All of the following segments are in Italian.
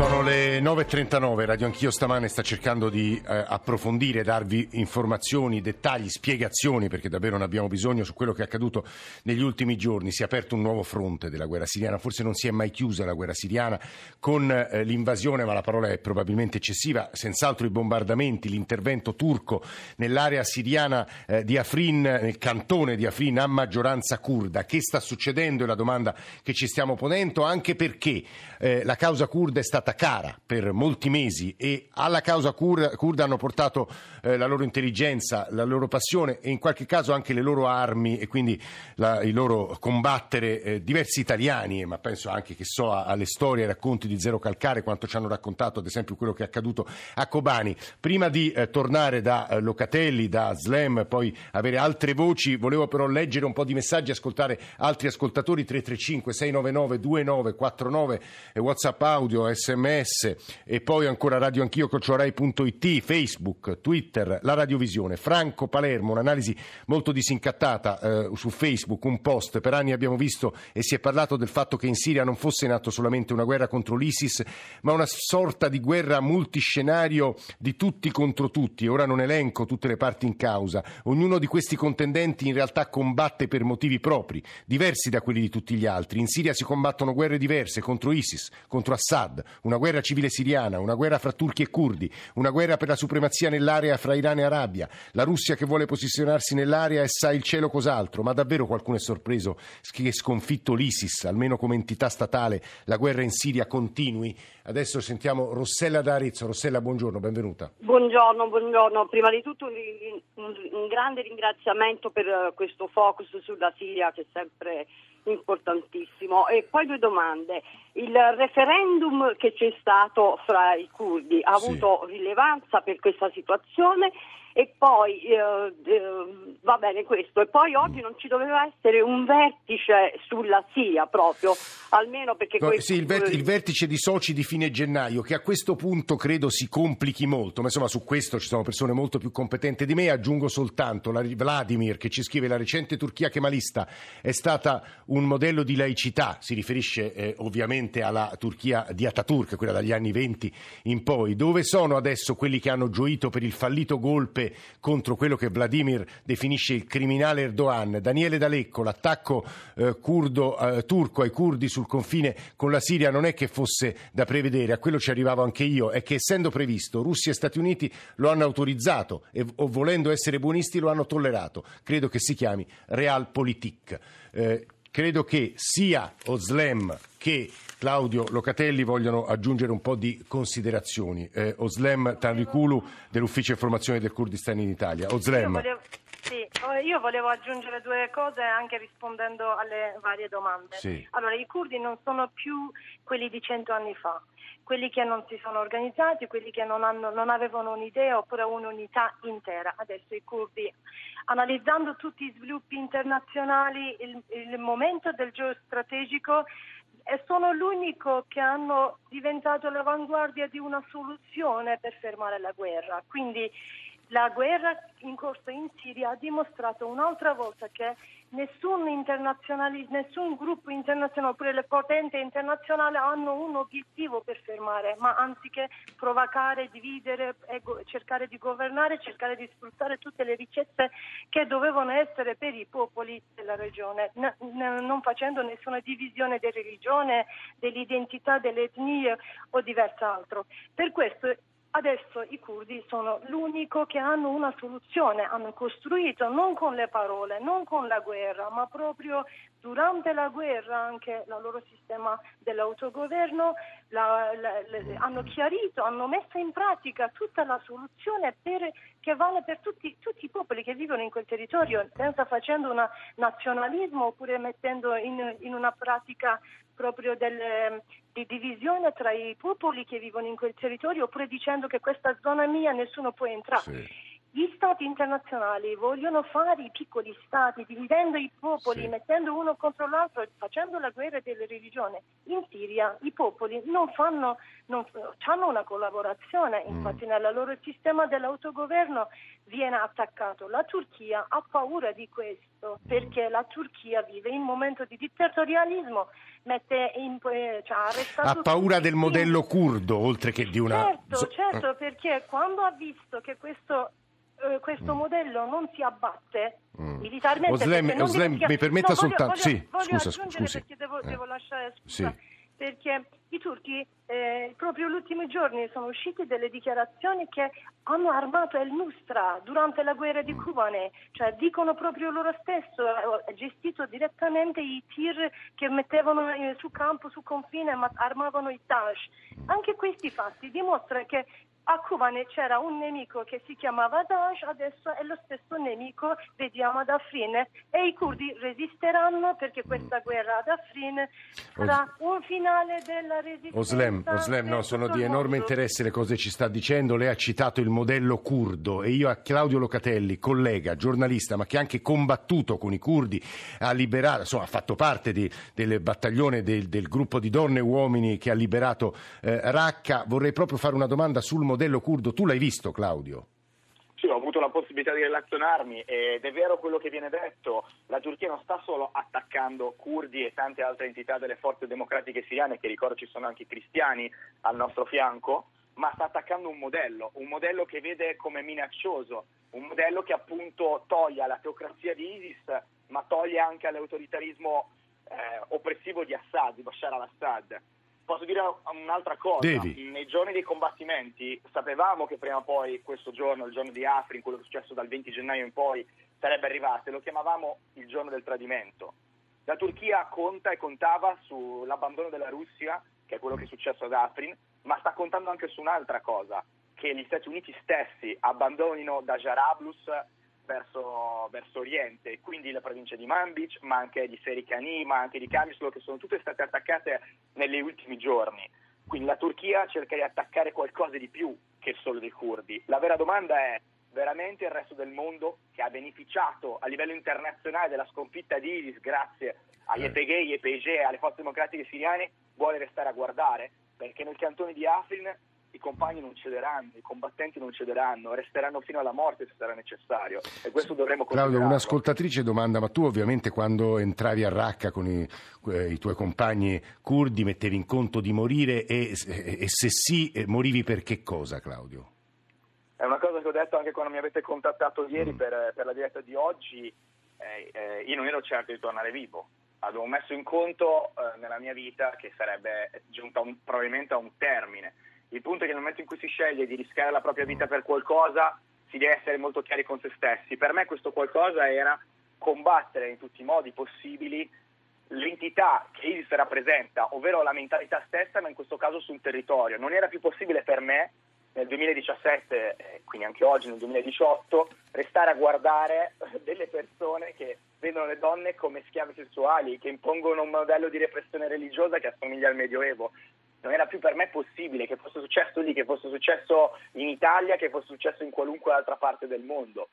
Sono le 9.39, Radio Anch'io stamane sta cercando di eh, approfondire, darvi informazioni, dettagli, spiegazioni, perché davvero ne abbiamo bisogno su quello che è accaduto negli ultimi giorni. Si è aperto un nuovo fronte della guerra siriana, forse non si è mai chiusa la guerra siriana con eh, l'invasione, ma la parola è probabilmente eccessiva, senz'altro i bombardamenti, l'intervento turco nell'area siriana eh, di Afrin, nel cantone di Afrin a maggioranza kurda. Che sta succedendo è la domanda che ci stiamo ponendo, anche perché eh, la causa kurda è stata stata cara per molti mesi e alla causa kurda hanno portato eh, la loro intelligenza, la loro passione e in qualche caso anche le loro armi e quindi la, il loro combattere eh, diversi italiani, ma penso anche che so alle storie, ai racconti di Zero Calcare, quanto ci hanno raccontato ad esempio quello che è accaduto a Kobani. Prima di eh, tornare da eh, Locatelli, da Slam, poi avere altre voci, volevo però leggere un po' di messaggi, ascoltare altri ascoltatori 335 699 2949 WhatsApp audio, SMS sms e poi ancora radio anch'io cociorai.it, Facebook, Twitter, la radiovisione. Franco Palermo, un'analisi molto disincattata eh, su Facebook, un post. Per anni abbiamo visto e si è parlato del fatto che in Siria non fosse in atto solamente una guerra contro l'ISIS, ma una sorta di guerra multiscenario di tutti contro tutti. Ora non elenco tutte le parti in causa. Ognuno di questi contendenti in realtà combatte per motivi propri, diversi da quelli di tutti gli altri. In Siria si combattono guerre diverse contro ISIS, contro Assad, una guerra civile siriana, una guerra fra turchi e curdi, una guerra per la supremazia nell'area fra Iran e Arabia, la Russia che vuole posizionarsi nell'area e sa il cielo cos'altro, ma davvero qualcuno è sorpreso che sconfitto l'ISIS, almeno come entità statale, la guerra in Siria continui? Adesso sentiamo Rossella d'Arezzo. Rossella, buongiorno, benvenuta. Buongiorno, buongiorno. Prima di tutto un, grande ringraziamento per uh, questo focus sulla Siria che è sempre importantissimo. E poi due domande. Il referendum che c'è stato fra i curdi ha sì. avuto rilevanza per questa situazione e poi eh, eh, va bene questo. E poi oggi non ci doveva essere un vertice sulla SIA proprio almeno perché no, questo... sì, il, vert- il, vertice di soci di fine gennaio che a questo punto credo si complichi molto ma insomma su questo ci sono persone molto più competenti di me. Aggiungo soltanto la, Vladimir che ci scrive la recente Turchia kemalista è stata un modello di laicità. Si riferisce eh, ovviamente alla Turchia di Ataturk quella dagli anni 20 in poi. Dove sono adesso quelli che hanno gioito per il fallito golpe colpe contro quello che Vladimir definisce il criminale Erdogan. Daniele D'Alecco, l'attacco eh, curdo, eh, turco ai curdi sul confine con la Siria non è che fosse da prevedere, a quello ci arrivavo anche io, è che essendo previsto Russia e Stati Uniti lo hanno autorizzato e o volendo essere buonisti lo hanno tollerato. Credo che si chiami Realpolitik. Eh, credo che sia Oslem che Claudio Locatelli vogliono aggiungere un po' di considerazioni. Eh, Oslem Tanrikulu dell'Ufficio Informazione del Kurdistan in Italia. Oslem. Io volevo, sì, io volevo aggiungere due cose anche rispondendo alle varie domande. Sì. Allora, i curdi non sono più quelli di cento anni fa quelli che non si sono organizzati, quelli che non, hanno, non, avevano un'idea oppure un'unità intera. Adesso i curdi, analizzando tutti i sviluppi internazionali, il, il momento del geostrategico e sono l'unico che hanno diventato l'avanguardia di una soluzione per fermare la guerra. Quindi la guerra in corso in Siria ha dimostrato un'altra volta che nessun, nessun gruppo internazionale oppure le potenze internazionali hanno un obiettivo per fermare, ma anziché provocare, dividere, cercare di governare, cercare di sfruttare tutte le ricette che dovevano essere per i popoli della regione, non facendo nessuna divisione di religione, dell'identità, delle etnie o divers'altro. Per questo Adesso i curdi sono l'unico che hanno una soluzione, hanno costruito non con le parole, non con la guerra, ma proprio durante la guerra anche il loro sistema dell'autogoverno, la, la, la, hanno chiarito, hanno messo in pratica tutta la soluzione per, che vale per tutti, tutti, i popoli che vivono in quel territorio, senza facendo un nazionalismo oppure mettendo in, in una pratica proprio del, di divisione tra i popoli che vivono in quel territorio oppure dicendo che questa zona è mia nessuno può entrare. Sì. Gli stati internazionali vogliono fare i piccoli stati, dividendo i popoli, Sì. mettendo uno contro l'altro, facendo la guerra delle religioni. In Siria i popoli non fanno, non, hanno una collaborazione, Mm. infatti nel loro sistema dell'autogoverno viene attaccato. La Turchia ha paura di questo perché la Turchia vive in un momento di dittatorialismo, mette in, eh, cioè, ha arrestato Ha paura del modello curdo, oltre che di una... Certo, zo- certo, perché quando ha visto che questo, eh, questo modello non si abbatte Mm. militarmente... Oslem- Oslem, dimentica- mi permetta No, soltanto- voglio- sì, voglio scusa, aggiungere scusi. perché devo, Eh. devo lasciare scusa. Sì. Perché i turchi eh, proprio gli ultimi giorni sono uscite delle dichiarazioni che hanno armato il Nusra durante la guerra Mm. di Kobane, cioè dicono proprio loro stesso, ha gestito direttamente i tir che mettevano eh, su campo, su confine, ma armavano i Daesh. Anche questi fatti dimostrano che a Kobane c'era un nemico che si chiamava Daesh, adesso è lo stesso nemico, vediamo ad Afrin e i curdi resisteranno perché questa guerra ad Afrin sarà un finale della resistenza. Oslem, Oslem, no, sono di enorme interesse le cose che ci sta dicendo. Lei ha citato il modello curdo e io a Claudio Locatelli, collega, giornalista, ma che ha anche combattuto con i curdi, ha liberato, insomma, ha fatto parte di- del battaglione del, del gruppo di donne e uomini che ha liberato eh, Raqqa. Vorrei proprio fare una domanda sul modello curdo. Tu l'hai visto, Claudio? Sì, ho avuto la possibilità di relazionarmi ed è vero quello che viene detto, la Turchia non sta solo attaccando curdi e tante altre entità delle forze democratiche siriane, che ricordo ci sono anche cristiani al nostro fianco, ma sta attaccando un modello, un modello che vede come minaccioso, un modello che appunto toglie alla teocrazia di ISIS, ma toglie anche all'autoritarismo eh, oppressivo di Assad, di Bashar al-Assad. Posso dire un'altra cosa? Devi. Nei giorni dei combattimenti sapevamo che prima o poi questo giorno, il giorno di Afrin, quello che è successo dal 20 gennaio in poi, sarebbe arrivato e lo chiamavamo il giorno del tradimento. La Turchia conta e contava sull'abbandono della Russia, che è quello che è successo ad Afrin, ma sta contando anche su un'altra cosa, che gli Stati Uniti stessi abbandonino da Jarablus verso, verso Oriente, quindi le province di Manbij, ma anche di Serikani, ma anche di Kamislo, che sono tutte state attaccate negli ultimi giorni. Quindi la Turchia cerca di attaccare qualcosa di più che solo dei curdi. La vera domanda è veramente il resto del mondo che ha beneficiato a livello internazionale della sconfitta di ISIS grazie agli Eh. EPG, agli EPG e alle forze democratiche siriane vuole restare a guardare? Perché nel cantone di Afrin i compagni non cederanno, i combattenti non cederanno, resteranno fino alla morte se sarà necessario e questo dovremo Claudio, un'ascoltatrice domanda, ma tu ovviamente quando entravi a Raqqa con i, eh, i tuoi compagni curdi mettevi in conto di morire e, e se sì, eh, morivi per che cosa, Claudio? È una cosa che ho detto anche quando mi avete contattato ieri Mm. per, per la diretta di oggi. eh, eh, io non ero certo di tornare vivo. Avevo messo in conto eh, nella mia vita che sarebbe giunta un- probabilmente a un termine. Il punto è che nel momento in cui si sceglie di rischiare la propria vita per qualcosa, si deve essere molto chiari con se stessi. Per me questo qualcosa era combattere in tutti i modi possibili l'entità che ISIS rappresenta, ovvero la mentalità stessa, ma in questo caso sul territorio. Non era più possibile per me nel 2017, eh, quindi anche oggi nel 2018, restare a guardare delle persone che vedono le donne come schiave sessuali, che impongono un modello di repressione religiosa che assomiglia al Medioevo. Non era più per me possibile che fosse successo lì, che fosse successo in Italia, che fosse successo in qualunque altra parte del mondo.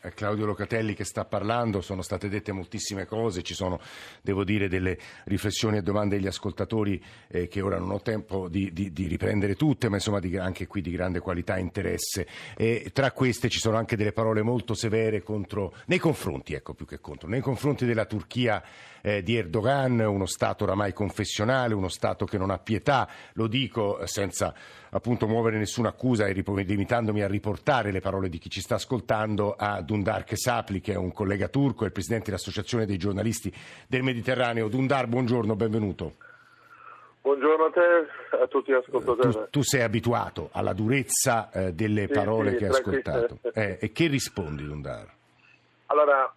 È Claudio Locatelli che sta parlando, sono state dette moltissime cose, ci sono, devo dire, delle riflessioni e domande degli ascoltatori eh, che ora non ho tempo di, di- di riprendere tutte, ma insomma di- anche qui di grande qualità e interesse. E tra queste ci sono anche delle parole molto severe contro, nei confronti, ecco più che contro, nei confronti della Turchia eh, di Erdogan, uno Stato oramai confessionale, uno Stato che non ha pietà, lo dico eh, senza appunto muovere nessuna accusa e limitandomi a riportare le parole di chi ci sta ascoltando a Dundar Kesapli, che è un collega turco e presidente dell'Associazione dei giornalisti del Mediterraneo. Dundar, buongiorno, benvenuto. Buongiorno a te, a tutti gli ascoltatori. Tu, tu sei abituato alla durezza eh, delle Sì, parole sì, che hai ascoltato. Eh, e che rispondi, Dundar? Allora,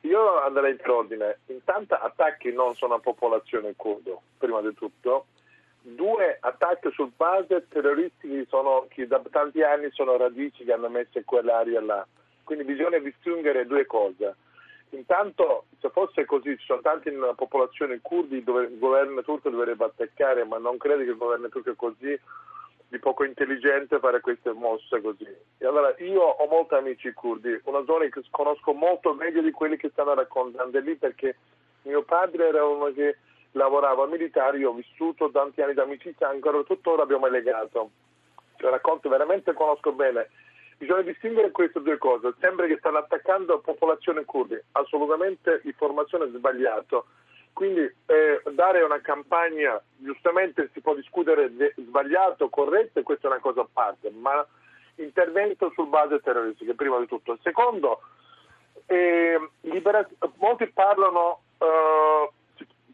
io andrei per ordine. Intanto attacchi non su una popolazione curdo, prima di tutto. Due, attacchi sul base terroristici sono, che da tanti anni sono radici che hanno messo in quell'area là. Quindi bisogna distinguere due cose. Intanto, se fosse così, ci sono tanti nella popolazione curdi dove il governo turco dovrebbe attaccare, ma non credo che il governo turco è così. di poco intelligente fare queste mosse così. E allora io ho molti amici curdi, una zona che conosco molto meglio di quelli che stanno raccontando lì perché mio padre era uno che lavorava militare, io ho vissuto tanti anni d'amicizia, ancora tuttora abbiamo legato. Cioè, racconto veramente conosco bene. Bisogna distinguere queste due cose. Sembra che stanno attaccando la popolazione kurdi, assolutamente informazione sbagliata. Quindi eh, dare una campagna, giustamente si può discutere di sbagliato corretto, questa è una cosa a parte, ma intervento su base terroristica, prima di tutto. Secondo, eh, libera- molti parlano eh,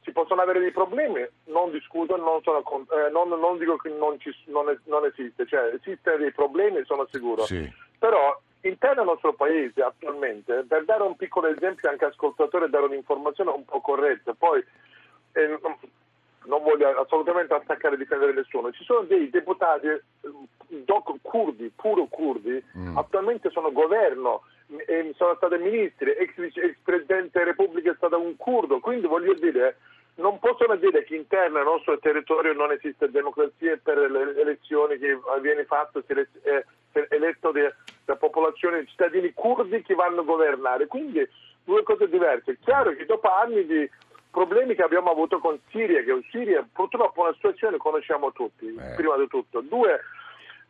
si possono avere dei problemi, non discuto, non, sono, eh, non, non dico che non, ci, non, non, esiste, cioè esistono dei problemi, sono sicuro. Sì. Però interno al nostro paese attualmente, per dare un piccolo esempio anche ascoltatore, dare un'informazione un po' corretta, poi eh, non voglio assolutamente attaccare e difendere nessuno, ci sono dei deputati eh, doc curdi, puro curdi, mm. attualmente sono governo, sono stati ministri, ex, ex presidente della Repubblica è stato un curdo, quindi voglio dire non possono dire che interno al nostro territorio non esiste democrazia per le elezioni che viene fatte, si è eletto da popolazione, cittadini curdi che vanno a governare. Quindi due cose diverse. È chiaro che dopo anni di problemi che abbiamo avuto con Siria, che Siria purtroppo è una situazione che conosciamo tutti, eh. prima di tutto. Due,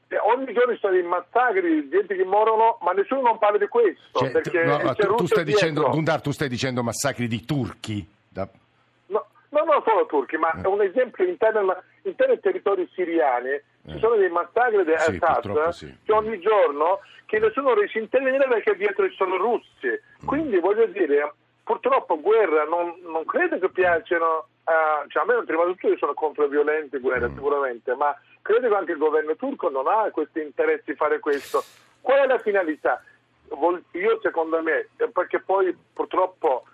eh, ogni giorno ci sono dei massacri, gente che morono, ma nessuno non parla di questo. Cioè, no, tu, tu, stai dicendo, Gundar, tu stai dicendo massacri di turchi? Da... No, non solo turchi, ma è un esempio interno, interno ai territori siriani. Ci sono dei massacri di sì, Assad sì. che ogni giorno che nessuno riesce a intervenire perché dietro ci sono russi. Mm. Quindi voglio dire, purtroppo guerra non, non credo che piacciono, uh, cioè a me prima di tutto io sono contro violente guerra mm. sicuramente, ma credo che anche il governo turco non ha questi interessi di fare questo. Qual è la finalità? io secondo me, perché poi purtroppo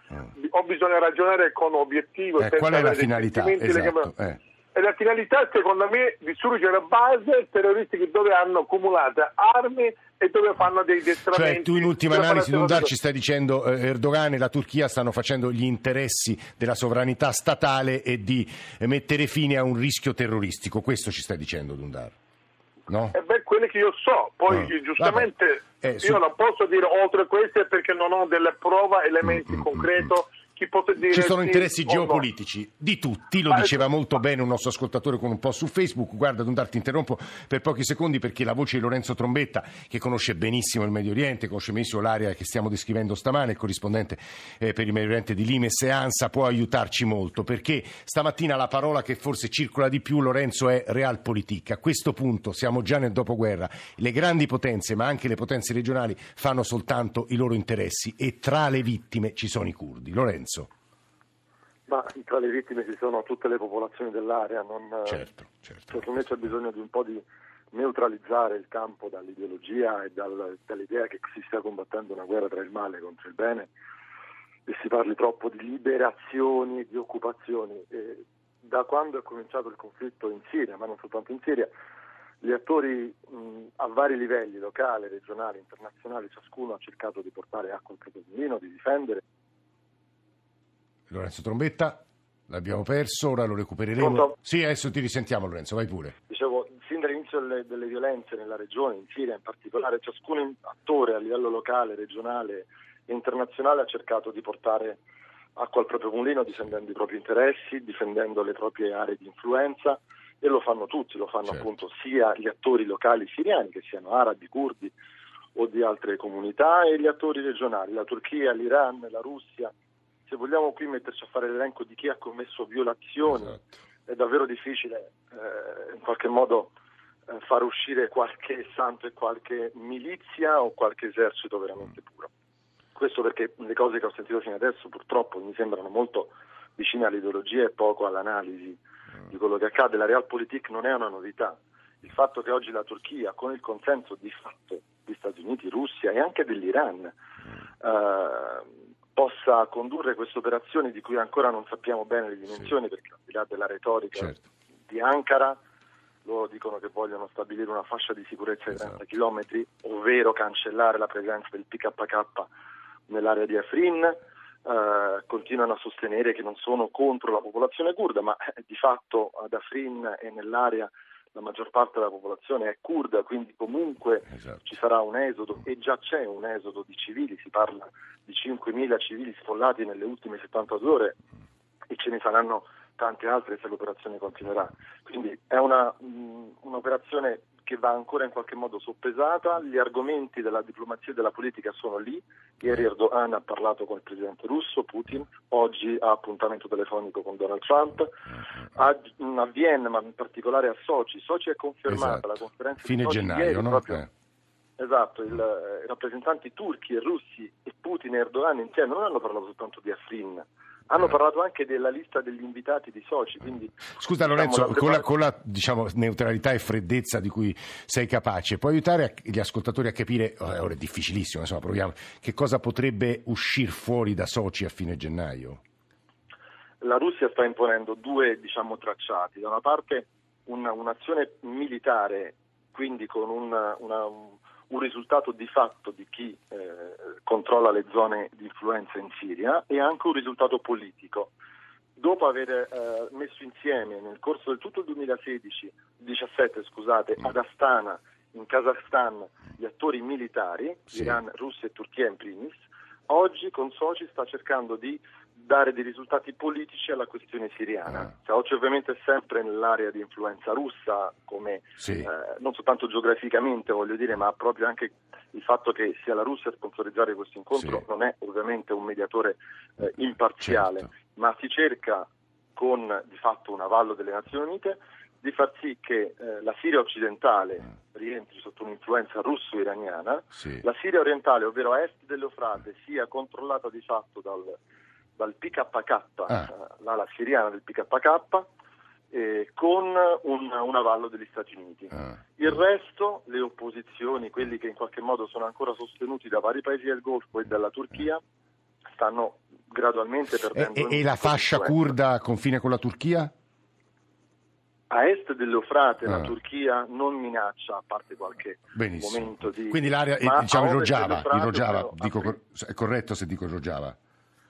ho bisogno di ragionare con obiettivo. Eh, qual è la finalità? Esatto, eh. E la finalità secondo me di surgere base terroristiche dove hanno accumulato armi e dove fanno dei destramenti. Cioè tu in ultima analisi non ci stai dicendo eh, Erdogan e la Turchia stanno facendo gli interessi della sovranità statale e di mettere fine a un rischio terroristico, questo ci stai dicendo Dundar? No? Eh beh, quelli che io so, poi no. giustamente eh, su... io non posso dire oltre queste perché non ho delle prove, elementi mm, concreti. Mm, mm chi possa dire Ci sono interessi geopolitici no. di tutti, lo diceva molto bene un nostro ascoltatore con un post su Facebook. Guarda, non darti interrompo per pochi secondi perché la voce di Lorenzo Trombetta, che conosce benissimo il Medio Oriente, conosce benissimo l'area che stiamo descrivendo stamane, il corrispondente eh, per il Medio Oriente di Limes e ANSA, può aiutarci molto perché stamattina la parola che forse circola di più, Lorenzo, è realpolitik. A questo punto siamo già nel dopoguerra, le grandi potenze, ma anche le potenze regionali, fanno soltanto i loro interessi e tra le vittime ci sono i curdi. Lorenzo. Lorenzo? Ma tra le vittime ci sono tutte le popolazioni dell'area, non, certo, certo. secondo me c'è bisogno di un po' di neutralizzare il campo dall'ideologia e dal, dall'idea che si stia combattendo una guerra tra il male contro il bene e si parli troppo di liberazioni, di occupazioni. E da quando è cominciato il conflitto in Siria, ma non soltanto in Siria, gli attori mh, a vari livelli, locale, regionale, internazionale, ciascuno ha cercato di portare acqua al proprio mulino, di difendere Lorenzo Trombetta, l'abbiamo perso, ora lo recupereremo. Pronto? Sì, adesso ti risentiamo Lorenzo, vai pure. Dicevo, sin dall'inizio delle, delle violenze nella regione, in Siria in particolare, ciascun attore a livello locale, regionale e internazionale ha cercato di portare acqua al proprio mulino difendendo i propri interessi, difendendo le proprie aree di influenza e lo fanno tutti, lo fanno certo. appunto sia gli attori locali siriani, che siano arabi, curdi o di altre comunità, e gli attori regionali, la Turchia, l'Iran, la Russia, se vogliamo qui metterci a fare l'elenco di chi ha commesso violazioni, esatto. è davvero difficile eh, in qualche modo eh, far uscire qualche santo e qualche milizia o qualche esercito veramente mm. puro. Questo perché le cose che ho sentito fino adesso purtroppo mi sembrano molto vicine all'ideologia e poco all'analisi mm. di quello che accade. La realpolitik non è una novità. Il fatto che oggi la Turchia, con il consenso di fatto di Stati Uniti, Russia e anche dell'Iran, mm. eh, possa condurre queste operazioni di cui ancora non sappiamo bene le dimensioni, sì. perché al di là della retorica certo. di Ankara, loro dicono che vogliono stabilire una fascia di sicurezza esatto. di 30 km, ovvero cancellare la presenza del PKK nell'area di Afrin. Eh, continuano a sostenere che non sono contro la popolazione kurda, ma eh, di fatto ad Afrin e nell'area la maggior parte della popolazione è kurda, quindi comunque Esatto. ci sarà un esodo e già c'è un esodo di civili, si parla di 5.000 civili sfollati nelle ultime 72 ore e ce ne saranno tante altre se l'operazione continuerà. Quindi è una, mh, un'operazione che va ancora in qualche modo soppesata, gli argomenti della diplomazia e della politica sono lì, ieri Erdogan ha parlato con il presidente russo, Putin, oggi ha appuntamento telefonico con Donald Trump, a, a Vienna, ma in particolare a Sochi, Sochi è confermata Esatto. la conferenza Fine di Sochi gennaio, ieri no? proprio- Eh. Esatto, il, eh, i rappresentanti turchi e russi e Putin e Erdogan insieme non hanno parlato soltanto di Afrin, hanno parlato anche della lista degli invitati di Sochi, quindi Scusa diciamo, Lorenzo, la con la, con la, diciamo, neutralità e freddezza di cui sei capace, puoi aiutare gli ascoltatori a capire, eh, ora è difficilissimo, insomma, proviamo, che cosa potrebbe uscire fuori da Sochi a fine gennaio? la Russia sta imponendo due diciamo, tracciati, da una parte una- un'azione militare, quindi con un, una- un risultato di fatto di chi eh, controlla le zone di influenza in Siria e anche un risultato politico. Dopo aver eh, messo insieme nel corso del tutto il 2016, 17 scusate, ad Astana, in Kazakhstan, gli attori militari, Sì. Iran, Russia e Turchia in primis, oggi con Sochi sta cercando di dare dei risultati politici alla questione siriana. Ah. Sochi ovviamente è sempre nell'area di influenza russa, come Sì. eh, non soltanto geograficamente voglio dire, ma proprio anche il fatto che sia la Russia a sponsorizzare questo incontro Sì. non è ovviamente un mediatore eh, imparziale, Certo. ma si cerca con di fatto un avallo delle Nazioni Unite di far sì che eh, la Siria occidentale rientri sotto un'influenza russo-iraniana, Sì. la Siria orientale, ovvero a est dell'Eufrate, sia controllata di fatto dal, dal PKK, Ah. eh, l'ala siriana del PKK, eh, con un, un avallo degli Stati Uniti. Ah. Il resto, le opposizioni, quelli che in qualche modo sono ancora sostenuti da vari paesi del Golfo e dalla Turchia, stanno gradualmente E, perdendo e- e la fascia influenza. curda a confine con la Turchia? A est dell'Eufrate Ah. la Turchia non minaccia, a parte qualche Benissimo. momento di... Quindi l'area, ma diciamo Rojava, Rojava, dico è corretto se dico Rojava?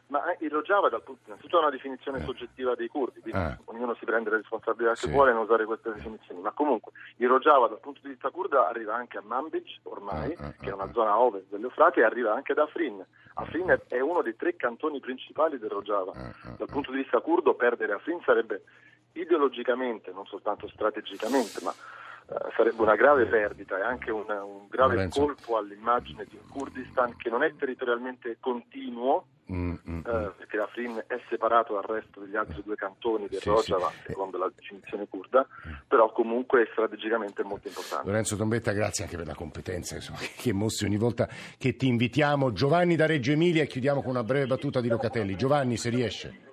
Ma eh, il Rojava dal punto innanzitutto è una definizione Eh. soggettiva dei curdi, quindi Ah. ognuno si prende le responsabilità che Sì. vuole non usare queste definizioni, ma comunque il Rojava dal punto di vista kurda arriva anche a Manbij ormai, Ah, ah, che è una ah. zona a ovest dell'Eufrate, e arriva anche ad Afrin. Afrin è- uno dei tre cantoni principali del Rojava. Dal punto di vista kurdo perdere Afrin sarebbe ideologicamente, non soltanto strategicamente, ma eh, sarebbe una grave perdita e anche un, un grave Lorenzo. colpo all'immagine di un Kurdistan che non è territorialmente continuo, Mm, mm, eh, mm. perché Afrin è separato dal resto degli altri due cantoni del Sì, Rojava, sì. secondo la definizione kurda, però comunque strategicamente è molto importante. Lorenzo Tombetta, grazie anche per la competenza insomma, che mostri ogni volta che ti invitiamo. Giovanni da Reggio Emilia e chiudiamo con una breve battuta di Locatelli. Giovanni, se riesce.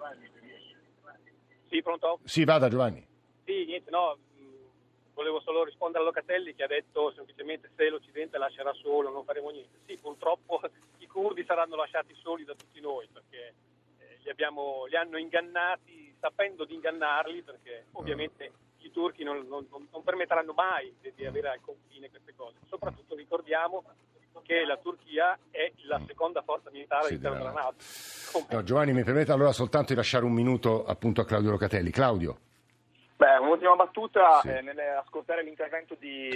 Sì, pronto? Sì, vada Giovanni. Sì, niente, no, volevo solo rispondere a Locatelli che ha detto semplicemente se l'Occidente lascerà solo non faremo niente. Sì, purtroppo curdi saranno lasciati soli da tutti noi perché eh, li, abbiamo, li hanno ingannati sapendo di ingannarli perché ovviamente i turchi non, non- non- permetteranno mai di, di avere al confine queste cose. Soprattutto ricordiamo che la Turchia è la seconda forza militare Sì, all'interno della Nato. No, Giovanni, mi permette allora soltanto di lasciare un minuto appunto a Claudio Locatelli. Claudio. Beh, un'ultima battuta, Sì. eh, nell'ascoltare l'intervento di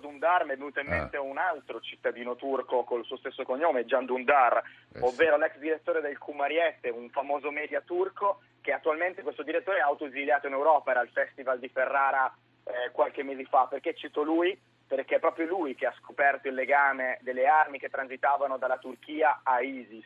Dundar mi è venuto in Ah. mente un altro cittadino turco col suo stesso cognome, Can Dundar, Eh, ovvero l'ex direttore del Cumariette, un famoso media turco che attualmente questo direttore è autoesiliato in Europa, era al Festival di Ferrara eh, qualche mese fa. Perché cito lui? Perché è proprio lui che ha scoperto il legame delle armi che transitavano dalla Turchia a ISIS,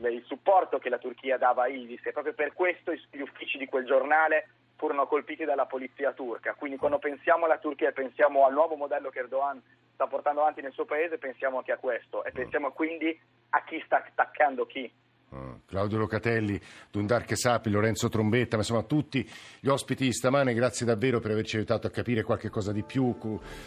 le- il supporto che la Turchia dava a ISIS e proprio per questo gli uffici di quel giornale furono colpiti dalla polizia turca. Quindi quando pensiamo alla Turchia e pensiamo al nuovo modello che Erdogan sta portando avanti nel suo paese, pensiamo anche a questo e pensiamo quindi a chi sta attaccando chi. Ah, Claudio Locatelli, Dundar Chesapi, Lorenzo Trombetta, ma insomma tutti gli ospiti di stamane, grazie davvero per averci aiutato a capire qualche cosa di più.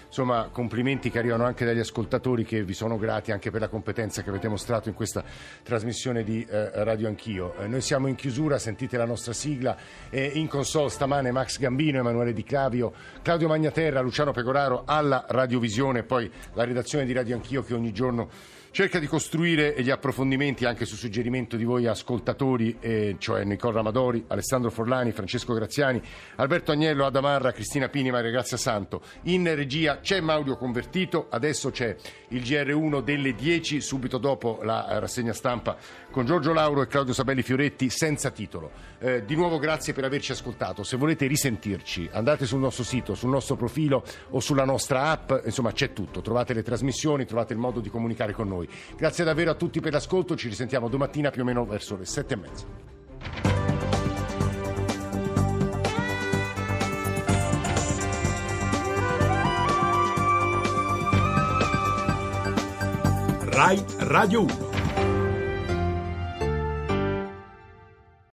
Insomma, complimenti che arrivano anche dagli ascoltatori che vi sono grati anche per la competenza che avete mostrato in questa trasmissione di eh, Radio Anch'io. Eh, noi siamo in chiusura, sentite la nostra sigla. Eh, in console stamane Max Gambino, Emanuele Di Clavio, Claudio Magnaterra, Luciano Pecoraro alla Radiovisione, poi la redazione di Radio Anch'io che ogni giorno cerca di costruire gli approfondimenti anche su suggerimento di voi ascoltatori, eh, cioè Nicola Ramadori, Alessandro Forlani, Francesco Graziani, Alberto Agnello, Adamarra, Cristina Pini, Maria Grazia Santo. In regia c'è Maudio Convertito, adesso c'è il GR1 delle 10, subito dopo la rassegna stampa con Giorgio Lauro e Claudio Sabelli Fioretti senza titolo. Eh, di nuovo grazie per averci ascoltato. Se volete risentirci, andate sul nostro sito, sul nostro profilo o sulla nostra app, insomma c'è tutto. Trovate le trasmissioni, trovate il modo di comunicare con noi. Grazie davvero a tutti per l'ascolto, ci risentiamo domattina più o meno verso le sette e mezza. Rai Radio 1